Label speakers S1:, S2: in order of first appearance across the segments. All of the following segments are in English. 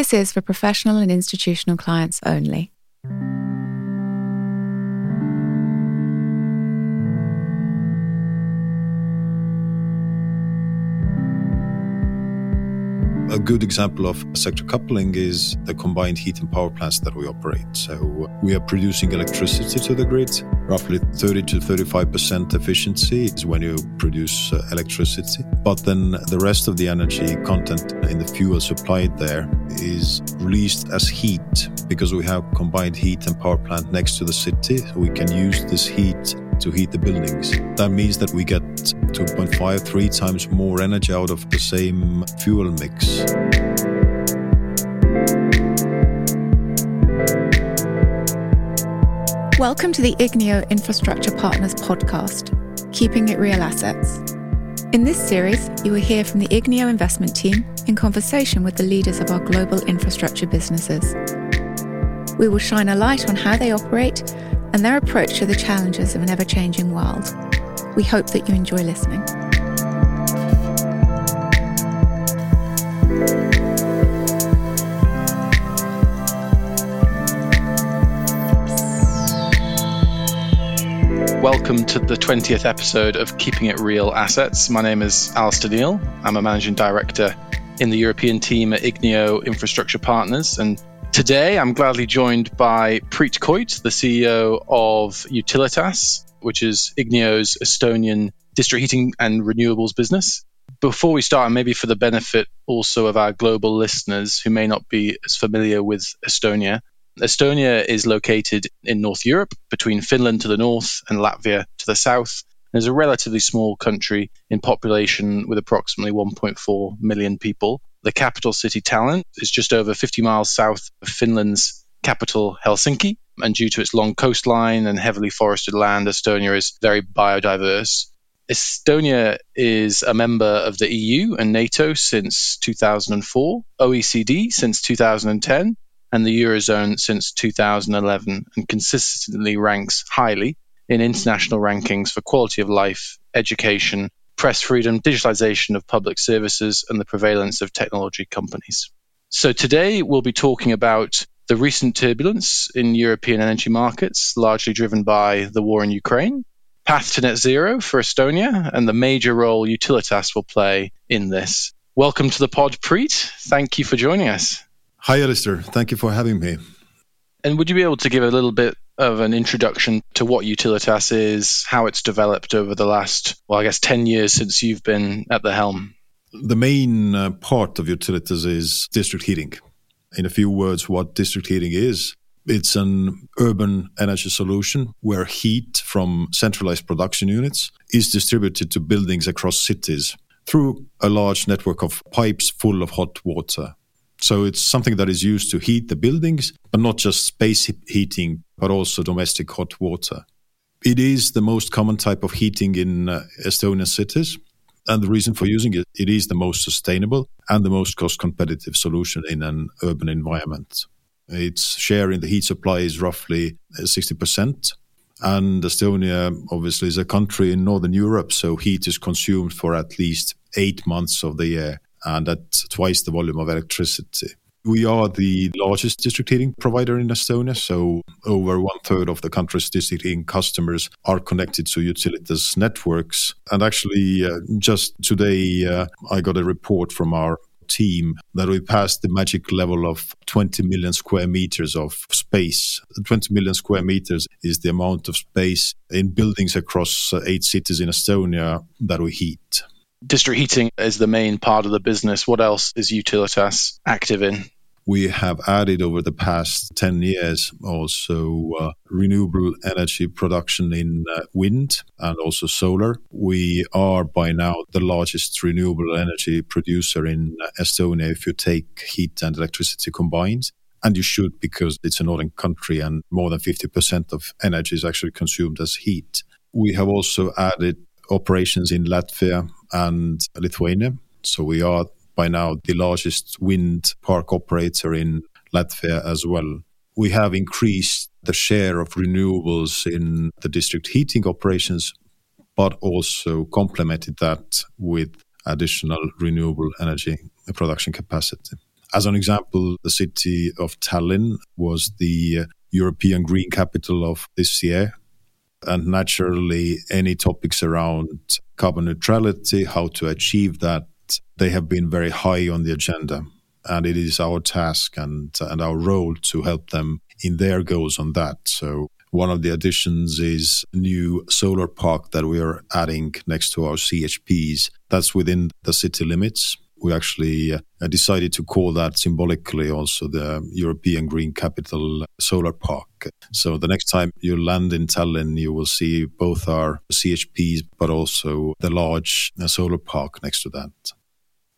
S1: This is for professional and institutional clients only.
S2: A good example of sector coupling is the combined heat and power plants that we operate. So we are producing electricity to the grid. Roughly 30 to 35% efficiency is when you produce uh, electricity. But then the rest of the energy content in the fuel supplied there is released as heat because we have combined heat and power plant next to the city. So we can use this heat to heat the buildings. That means that we get 2.5, 3 times more energy out of the same fuel mix.
S1: Welcome to the Igneo Infrastructure Partners podcast, Keeping It Real Assets. In this series, you will hear from the Igneo investment team in conversation with the leaders of our global infrastructure businesses. We will shine a light on how they operate and their approach to the challenges of an ever changing world. We hope that you enjoy listening.
S3: Welcome to the 20th episode of Keeping It Real Assets. My name is Alastair Neill. I'm a managing director in the European team at Igneo Infrastructure Partners, and Today, I'm gladly joined by Priit Koit, the CEO of Utilitas, which is Igneo's Estonian district heating and renewables business. Before we start, and maybe for the benefit also of our global listeners who may not be as familiar with Estonia, Estonia is located in North Europe between Finland to the north and Latvia to the south. It's a relatively small country in population with approximately 1.4 million people. The capital city Tallinn is just over 50 miles south of Finland's capital, Helsinki. And due to its long coastline and heavily forested land, Estonia is very biodiverse. Estonia is a member of the EU and NATO since 2004, OECD since 2010, and the Eurozone since 2011, and consistently ranks highly in international rankings for quality of life, education, press freedom, digitalization of public services, and the prevalence of technology companies. So today we'll be talking about the recent turbulence in European energy markets, largely driven by the war in Ukraine, path to net zero for Estonia, and the major role Utilitas will play in this. Welcome to the pod, Priit. Thank you for joining us.
S2: Hi, Alastair. Thank you for having me.
S3: And would you be able to give a little bit of an introduction to what Utilitas is, how it's developed over the last, well, I guess 10 years since you've been at the helm?
S2: The main uh, part of Utilitas is district heating. In a few words, what district heating is it's an urban energy solution where heat from centralized production units is distributed to buildings across cities through a large network of pipes full of hot water. So it's something that is used to heat the buildings, but not just space heating, but also domestic hot water. It is the most common type of heating in uh, Estonian cities. And the reason for using it, it is the most sustainable and the most cost competitive solution in an urban environment. Its share in the heat supply is roughly 60%. Uh, and Estonia obviously is a country in Northern Europe, so heat is consumed for at least eight months of the year and at twice the volume of electricity. We are the largest district heating provider in Estonia, so over one third of the country's district heating customers are connected to Utilitas networks. And actually, uh, just today, uh, I got a report from our team that we passed the magic level of 20 million square meters of space. 20 million square meters is the amount of space in buildings across uh, eight cities in Estonia that we heat.
S3: District heating is the main part of the business. What else is Utilitas active in?
S2: We have added over the past 10 years also uh, renewable energy production in uh, wind and also solar. We are by now the largest renewable energy producer in Estonia if you take heat and electricity combined. And you should because it's a northern country and more than 50% of energy is actually consumed as heat. We have also added operations in Latvia and Lithuania. So we are by now the largest wind park operator in Latvia as well. We have increased the share of renewables in the district heating operations, but also complemented that with additional renewable energy production capacity. As an example, the city of Tallinn was the European Green Capital of this year. And naturally, any topics around carbon neutrality, how to achieve that, they have been very high on the agenda. And it is our task and, and our role to help them in their goals on that. So one of the additions is new solar park that we are adding next to our CHPs. That's within the city limits we actually uh, decided to call that symbolically also the European Green Capital Solar Park. So the next time you land in Tallinn, you will see both our CHPs, but also the large uh, solar park next to that.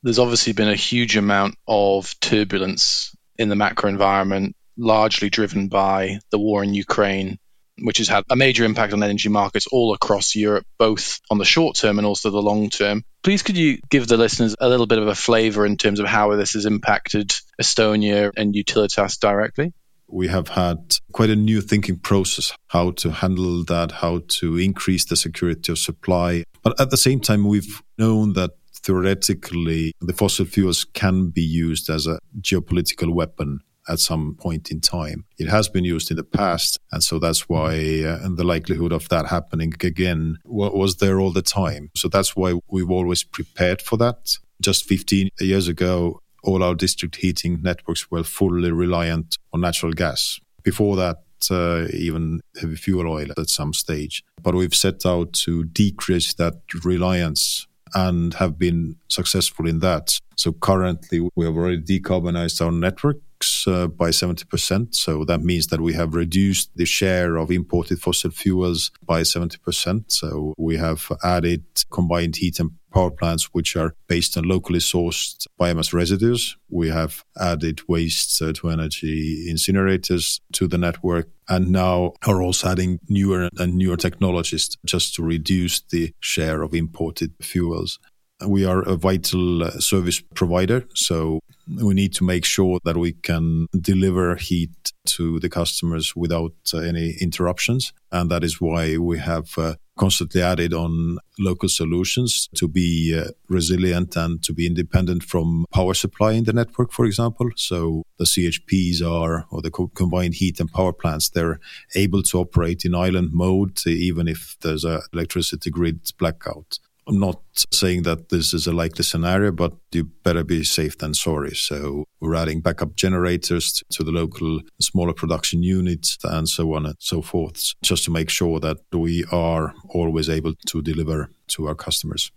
S3: There's obviously been a huge amount of turbulence in the macro environment, largely driven by the war in Ukraine which has had a major impact on energy markets all across Europe, both on the short term and also the long term. Please, could you give the listeners a little bit of a flavor in terms of how this has impacted Estonia and Utilitas directly?
S2: we have had quite a new thinking process how to handle that, how to increase the security of supply. But at the same time, we've known that theoretically the fossil fuels can be used as a geopolitical weapon at some point in time. It has been used in the past, and so that's why uh, and the likelihood of that happening again was there all the time. So that's why we've always prepared for that. Just 15 years ago, all our district heating networks were fully reliant on natural gas. Before that, uh, even heavy fuel oil at some stage. But we've set out to decrease that reliance and have been successful in that. So currently, we have already decarbonized our networks uh, by 70%. So that means that we have reduced the share of imported fossil fuels by 70%. So we have added combined heat and power plants which are based on locally sourced biomass residues. We have added waste uh, to energy incinerators to the network and now are also adding newer and newer technologies just to reduce the share of imported fuels. We are a vital uh, service provider, so we need to make sure that we can deliver heat to the customers without uh, any interruptions. And that is why we have uh, constantly added on local solutions to be uh, resilient and to be independent from power supply in the network, for example. So the CHPs are, or the co- combined heat and power plants, they're able to operate in island mode, even if there's a electricity grid blackout. I'm not saying that this is a likely scenario, but you better be safe than sorry. So we're adding backup generators to the local smaller production units and so on and so forth, just to make sure that we are always able to deliver to our customers.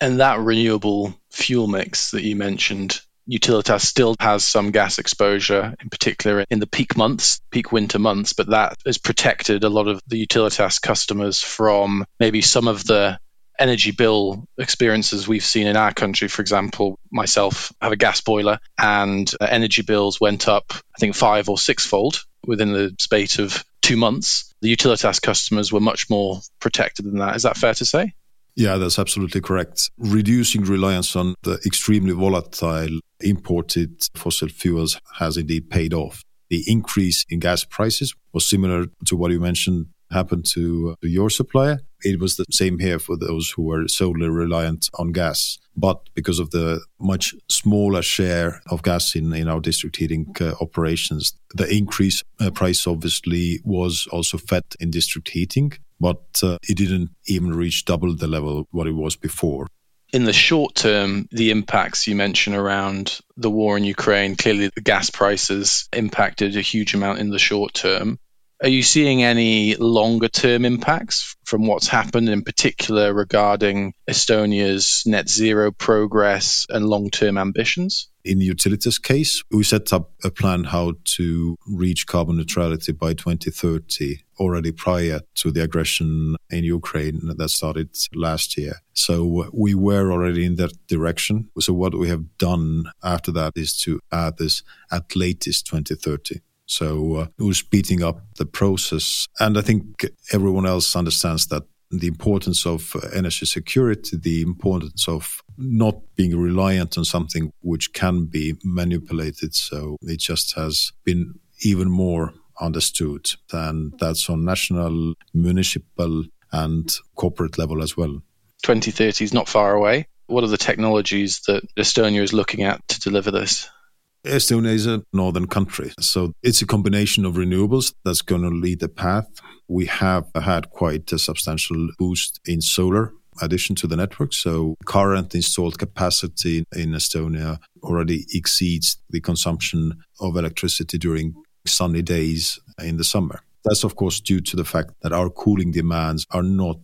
S3: And that renewable fuel mix that you mentioned, Utilitas still has some gas exposure, in particular in the peak months, peak winter months, but that has protected a lot of the Utilitas customers from maybe some of the energy bill experiences we've seen in our country. For example, myself have a gas boiler and uh, energy bills went up, I think, five or sixfold within the space of two months. The Utilitas customers were much more protected than that. Is that fair to say?
S2: Yeah, that's absolutely correct. Reducing reliance on the extremely volatile imported fossil fuels has indeed paid off. The increase in gas prices was similar to what you mentioned happened to, uh, your supplier. It was the same here for those who were solely reliant on gas. But because of the much smaller share of gas in, in our district heating uh, operations, the increase uh, price obviously was also fed in district heating, but uh, it didn't even reach double the level what it was before.
S3: In the short term, the impacts you mentioned around the war in Ukraine, clearly the gas prices impacted a huge amount in the short term. Are you seeing any longer term impacts from what's happened, in particular regarding Estonia's net zero progress and long term ambitions?
S2: In Utilitas case, we set up a plan how to reach carbon neutrality by 2030, already prior to the aggression in Ukraine that started last year. So we were already in that direction. So what we have done after that is to add this at latest 2030. So uh, we're speeding up the process. And I think everyone else understands that the importance of uh, energy security, the importance of not being reliant on something which can be manipulated. So it just has been even more understood. And that's on national, municipal, and corporate level as well.
S3: 2030 is not far away. What are the technologies that Estonia is looking at to deliver this?
S2: Estonia is a northern country, so it's a combination of renewables that's going to lead the path. We have had quite a substantial boost in solar addition to the network. So current installed capacity in Estonia already exceeds the consumption of electricity during sunny days in the summer. That's of course due to the fact that our cooling demands are not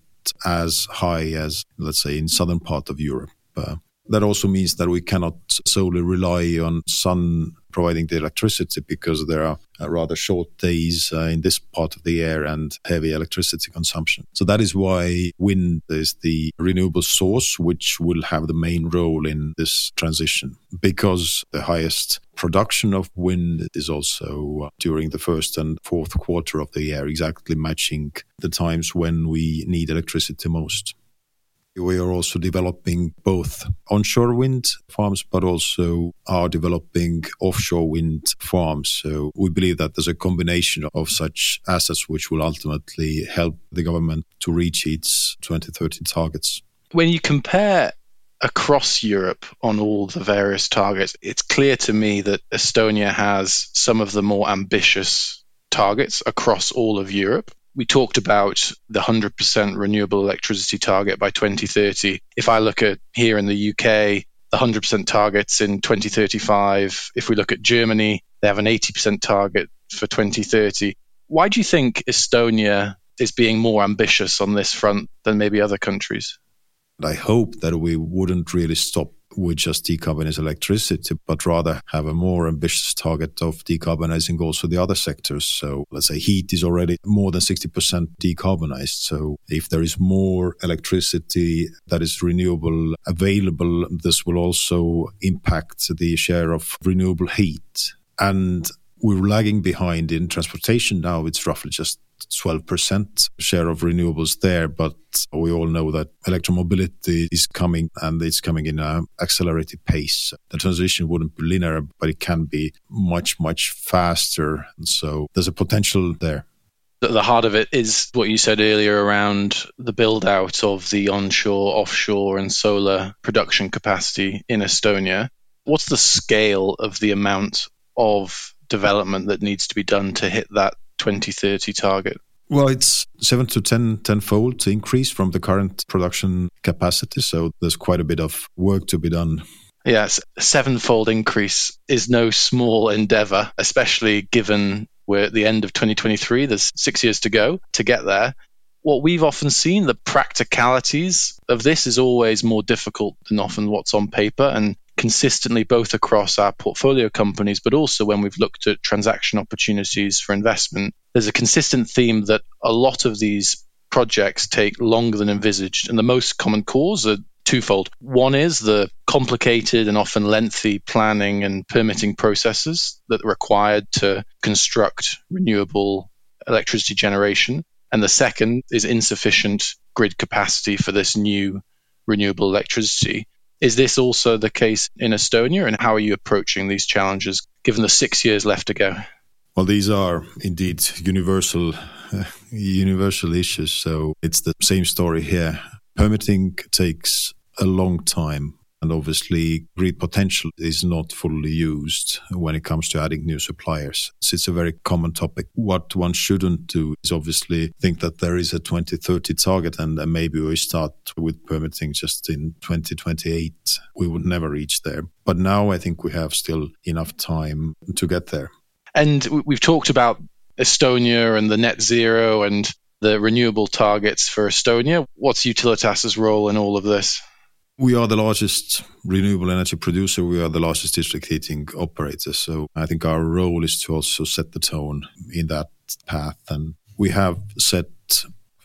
S2: as high as let's say in southern part of Europe. Uh, that also means that we cannot solely rely on sun providing the electricity because there are uh, rather short days uh, in this part of the year and heavy electricity consumption. So that is why wind is the renewable source which will have the main role in this transition because the highest production of wind is also uh, during the first and fourth quarter of the year, exactly matching the times when we need electricity most. We are also developing both onshore wind farms, but also are developing offshore wind farms. So we believe that there's a combination of such assets which will ultimately help the government to reach its 2030 targets.
S3: When you compare across Europe on all the various targets, it's clear to me that Estonia has some of the more ambitious targets across all of Europe we talked about the 100% renewable electricity target by 2030. If I look at here in the UK, the 100% targets in 2035. If we look at Germany, they have an 80% target for 2030. Why do you think Estonia is being more ambitious on this front than maybe other countries?
S2: I hope that we wouldn't really stop with just decarbonize electricity, but rather have a more ambitious target of decarbonizing also the other sectors. So let's say heat is already more than 60% decarbonized. So if there is more electricity that is renewable available, this will also impact the share of renewable heat. And we're lagging behind in transportation now. It's roughly just 12% share of renewables there, but we all know that electromobility is coming and it's coming in an accelerated pace. The transition wouldn't be linear, but it can be much, much faster. And so there's a potential there.
S3: The heart of it is what you said earlier around the build out of the onshore, offshore, and solar production capacity in Estonia. What's the scale of the amount of development that needs to be done to hit that 2030 target?
S2: Well, it's seven to 10 tenfold increase from the current production capacity. So there's quite a bit of work to be done.
S3: Yes, sevenfold increase is no small endeavor, especially given we're at the end of 2023. There's six years to go to get there. What we've often seen, the practicalities of this is always more difficult than often what's on paper. And consistently both across our portfolio companies, but also when we've looked at transaction opportunities for investment, there's a consistent theme that a lot of these projects take longer than envisaged. And the most common cause are twofold. One is the complicated and often lengthy planning and permitting processes that are required to construct renewable electricity generation. And the second is insufficient grid capacity for this new renewable electricity. Is this also the case in Estonia, and how are you approaching these challenges given the six years left to go?
S2: Well, these are indeed universal, uh, universal issues. So it's the same story here. Permitting takes a long time and obviously, grid potential is not fully used when it comes to adding new suppliers. So it's a very common topic. What one shouldn't do is obviously think that there is a 2030 target and maybe we start with permitting just in 2028. We would never reach there. But now I think we have still enough time to get there.
S3: And we've talked about Estonia and the net zero and the renewable targets for Estonia. What's Utilitas's role in all of this?
S2: We are the largest renewable energy producer. We are the largest district heating operator. So I think our role is to also set the tone in that path. And we have set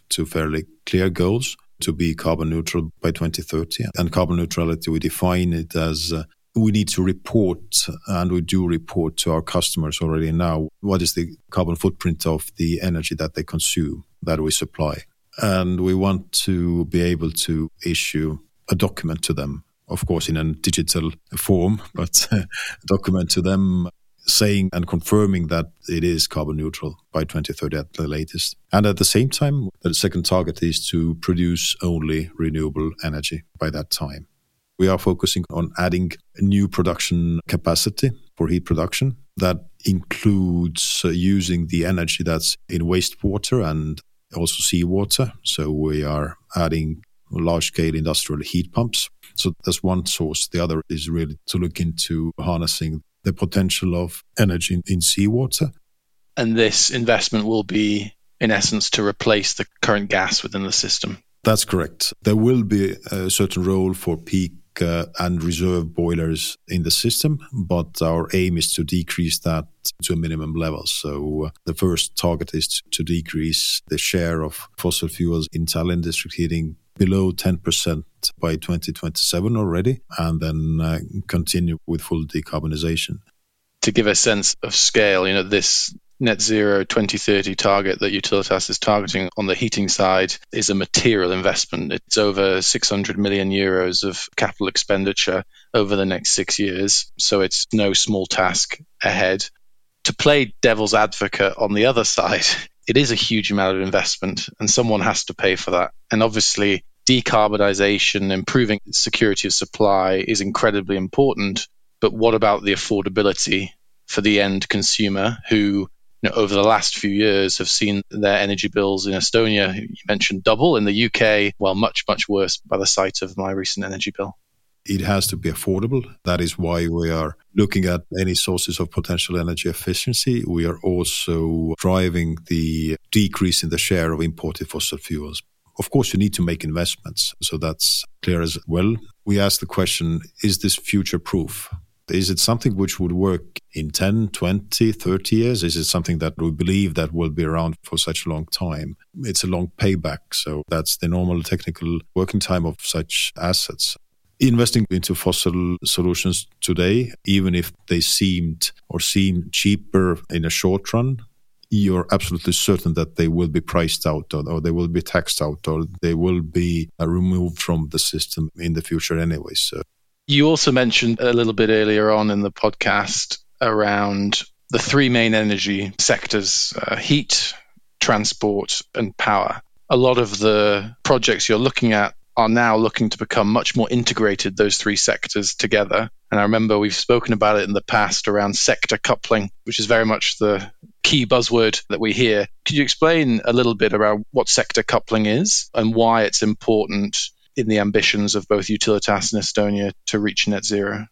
S2: two fairly clear goals to be carbon neutral by 2030. And carbon neutrality, we define it as uh, we need to report, and we do report to our customers already now, what is the carbon footprint of the energy that they consume, that we supply. And we want to be able to issue a document to them, of course, in a digital form, but a document to them saying and confirming that it is carbon neutral by 2030 at the latest. And at the same time, the second target is to produce only renewable energy by that time. We are focusing on adding new production capacity for heat production. That includes uh, using the energy that's in wastewater and also seawater. So we are adding large scale industrial heat pumps. So that's one source. The other is really to look into harnessing the potential of energy in, in seawater.
S3: And this investment will be, in essence, to replace the current gas within the system.
S2: That's correct. There will be a certain role for peak uh, and reserve boilers in the system, but our aim is to decrease that to a minimum level. So uh, the first target is to decrease the share of fossil fuels in Tallinn district heating below 10% by 2027 already, and then uh, continue with full decarbonization.
S3: To give a sense of scale, you know, this net zero 2030 target that Utilitas is targeting on the heating side is a material investment. It's over 600 million euros of capital expenditure over the next six years. So it's no small task ahead. To play devil's advocate on the other side, it is a huge amount of investment and someone has to pay for that. And obviously, decarbonization, improving security of supply is incredibly important. But what about the affordability for the end consumer who you know, over the last few years have seen their energy bills in Estonia, you mentioned double, in the UK, well, much, much worse by the sight of my recent energy bill.
S2: It has to be affordable. That is why we are looking at any sources of potential energy efficiency. We are also driving the decrease in the share of imported fossil fuels. Of course, you need to make investments. So that's clear as well. We ask the question is this future proof? Is it something which would work in 10, 20, 30 years? Is it something that we believe that will be around for such a long time? It's a long payback. So that's the normal technical working time of such assets. Investing into fossil solutions today, even if they seemed or seem cheaper in a short run, you're absolutely certain that they will be priced out or, or, they will be taxed out or they will be uh, removed from the system in the future anyway. So
S3: you also mentioned a little bit earlier on in the podcast around the three main energy sectors uh, heat, transport, and power. A lot of the projects you're looking at are now looking to become much more integrated, those three sectors together. And I remember we've spoken about it in the past around sector coupling, which is very much the key buzzword that we hear. Could you explain a little bit about what sector coupling is and why it's important in the ambitions of both Utilitas and Estonia to reach net zero?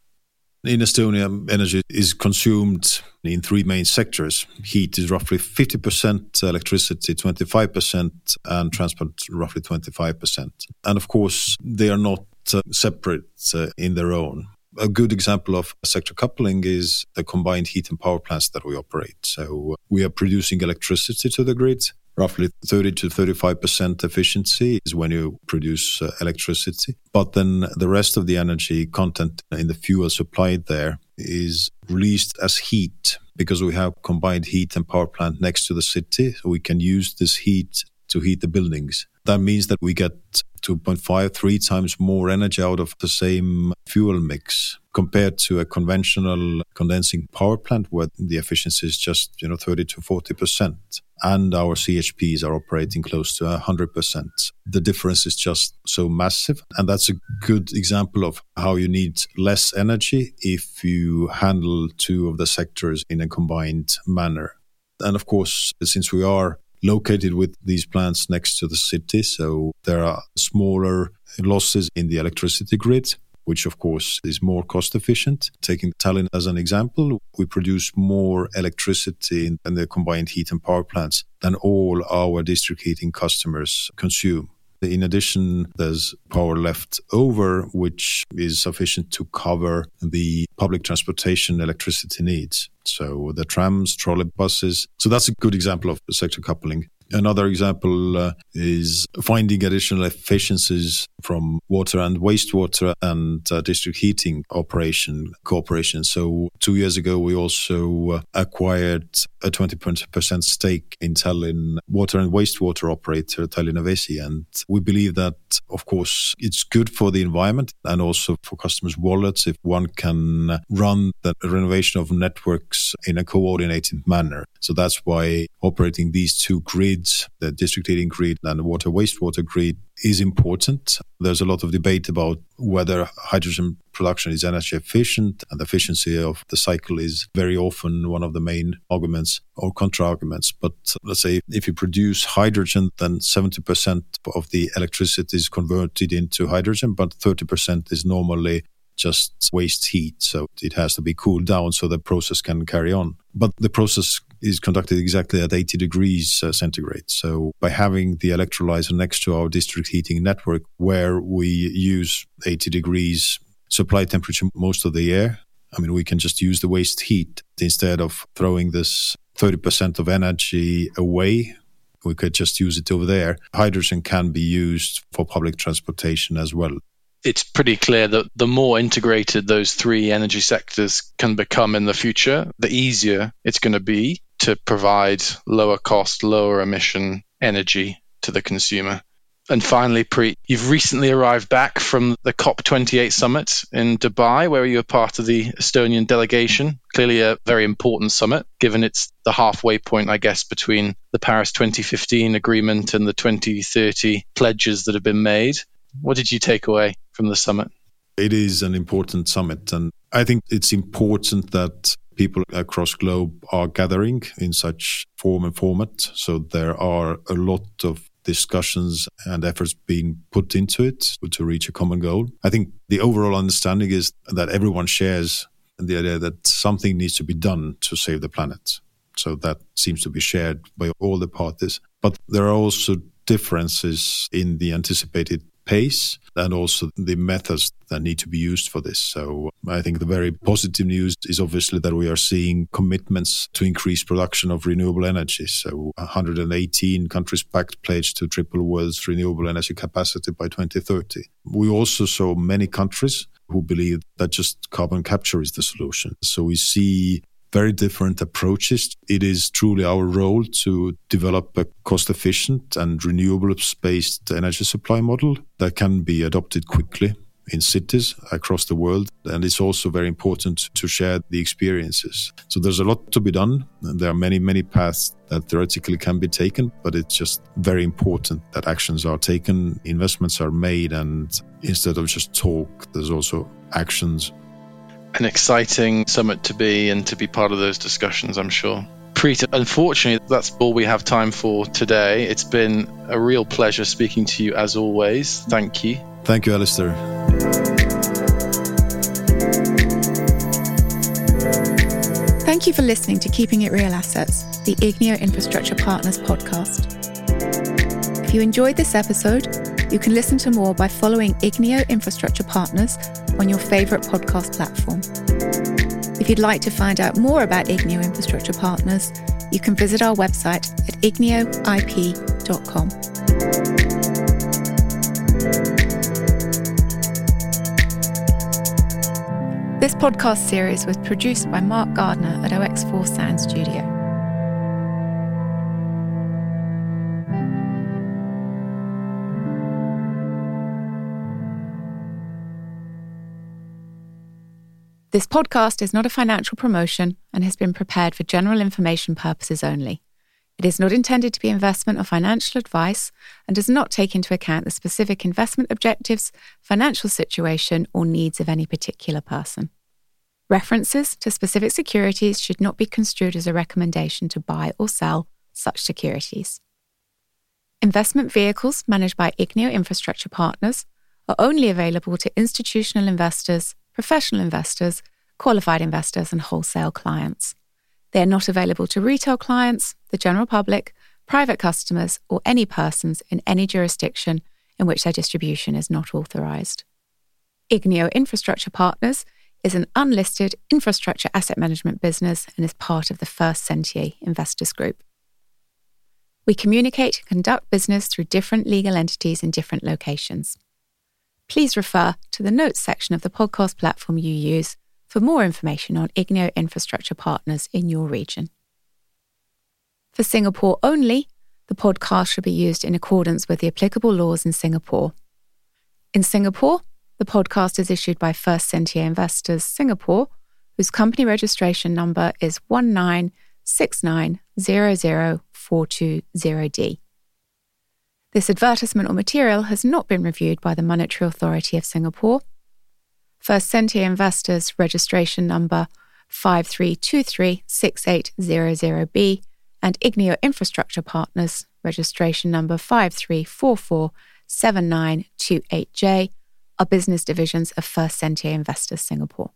S2: In Estonia, energy is consumed in three main sectors. Heat is roughly 50%, electricity 25%, and transport roughly 25%. And of course, they are not uh, separate uh, in their own. A good example of sector coupling is the combined heat and power plants that we operate. So we are producing electricity to the grid roughly 30 to 35% efficiency is when you produce uh, electricity. But then the rest of the energy content in the fuel supplied there is released as heat because we have combined heat and power plant next to the city. So we can use this heat to heat the buildings. That means that we get 2.5, three times more energy out of the same fuel mix compared to a conventional condensing power plant where the efficiency is just, you know, 30 to 40%. And our CHPs are operating close to 100%. The difference is just so massive. And that's a good example of how you need less energy if you handle two of the sectors in a combined manner. And of course, since we are located with these plants next to the city. So there are smaller losses in the electricity grid, which of course is more cost efficient. Taking Tallinn as an example, we produce more electricity in the combined heat and power plants than all our district heating customers consume. In addition, there's power left over, which is sufficient to cover the public transportation electricity needs. So the trams, trolley buses. So that's a good example of sector coupling. Another example uh, is finding additional efficiencies from water and wastewater and uh, district heating operation cooperation. So two years ago, we also uh, acquired a 20% stake in Tallinn water and wastewater operator Tallinna Vesi. And we believe that, of course, it's good for the environment and also for customers' wallets if one can run the renovation of networks in a coordinated manner. So that's why operating these two grids, the district heating grid and the water wastewater grid, is important. There's a lot of debate about whether hydrogen production is energy efficient, and the efficiency of the cycle is very often one of the main arguments or contra arguments. But let's say if you produce hydrogen, then 70% of the electricity is converted into hydrogen, but 30% is normally just waste heat. So it has to be cooled down so the process can carry on. But the process is conducted exactly at 80 degrees uh, centigrade. So by having the electrolyzer next to our district heating network where we use 80 degrees supply temperature most of the year, I mean, we can just use the waste heat instead of throwing this 30% of energy away. We could just use it over there. Hydrogen can be used for public transportation as well
S3: it's pretty clear that the more integrated those three energy sectors can become in the future, the easier it's going to be to provide lower cost, lower emission energy to the consumer. And finally, Priit, you've recently arrived back from the COP28 summit in Dubai, where you were part of the Estonian delegation. Clearly, a very important summit, given it's the halfway point, I guess, between the Paris 2015 agreement and the 2030 pledges that have been made. What did you take away from the summit?
S2: It is an important summit, and I think it's important that people across globe are gathering in such form and format. So there are a lot of discussions and efforts being put into it to reach a common goal. I think the overall understanding is that everyone shares the idea that something needs to be done to save the planet. So that seems to be shared by all the parties. But there are also differences in the anticipated pace and also the methods that need to be used for this. So I think the very positive news is obviously that we are seeing commitments to increase production of renewable energy. So 118 countries backed pledge to triple world's renewable energy capacity by 2030. We also saw many countries who believe that just carbon capture is the solution. So we see very different approaches. It is truly our role to develop a cost efficient and renewable based energy supply model that can be adopted quickly in cities across the world. And it's also very important to share the experiences. So there's a lot to be done. And there are many, many paths that theoretically can be taken, but it's just very important that actions are taken, investments are made, and instead of just talk, there's also actions
S3: an exciting summit to be and to be part of those discussions, I'm sure. Priit, unfortunately, that's all we have time for today. It's been a real pleasure speaking to you as always. Thank you.
S2: Thank you, Alastair.
S1: Thank you for listening to Keeping It Real Assets, the Igneo Infrastructure Partners podcast. If you enjoyed this episode, you can listen to more by following Igneo Infrastructure Partners on your favourite podcast platform. If you'd like to find out more about Igneo Infrastructure Partners, you can visit our website at igneoip.com. This podcast series was produced by Mark Gardner at OX4 Sound Studio. This podcast is not a financial promotion and has been prepared for general information purposes only. It is not intended to be investment or financial advice and does not take into account the specific investment objectives, financial situation, or needs of any particular person. References to specific securities should not be construed as a recommendation to buy or sell such securities. Investment vehicles managed by Igneo Infrastructure Partners are only available to institutional investors professional investors, qualified investors, and wholesale clients. They are not available to retail clients, the general public, private customers, or any persons in any jurisdiction in which their distribution is not authorized. Igneo Infrastructure Partners is an unlisted infrastructure asset management business and is part of the First Sentier Investors Group. We communicate and conduct business through different legal entities in different locations please refer to the notes section of the podcast platform you use for more information on Igneo infrastructure partners in your region. For Singapore only, the podcast should be used in accordance with the applicable laws in Singapore. In Singapore, the podcast is issued by First Sentier Investors Singapore, whose company registration number is 19 6900420D. This advertisement or material has not been reviewed by the Monetary Authority of Singapore. First Sentier Investors registration number 53236800B and Igneo Infrastructure Partners registration number 53447928J are business divisions of First Sentier Investors Singapore.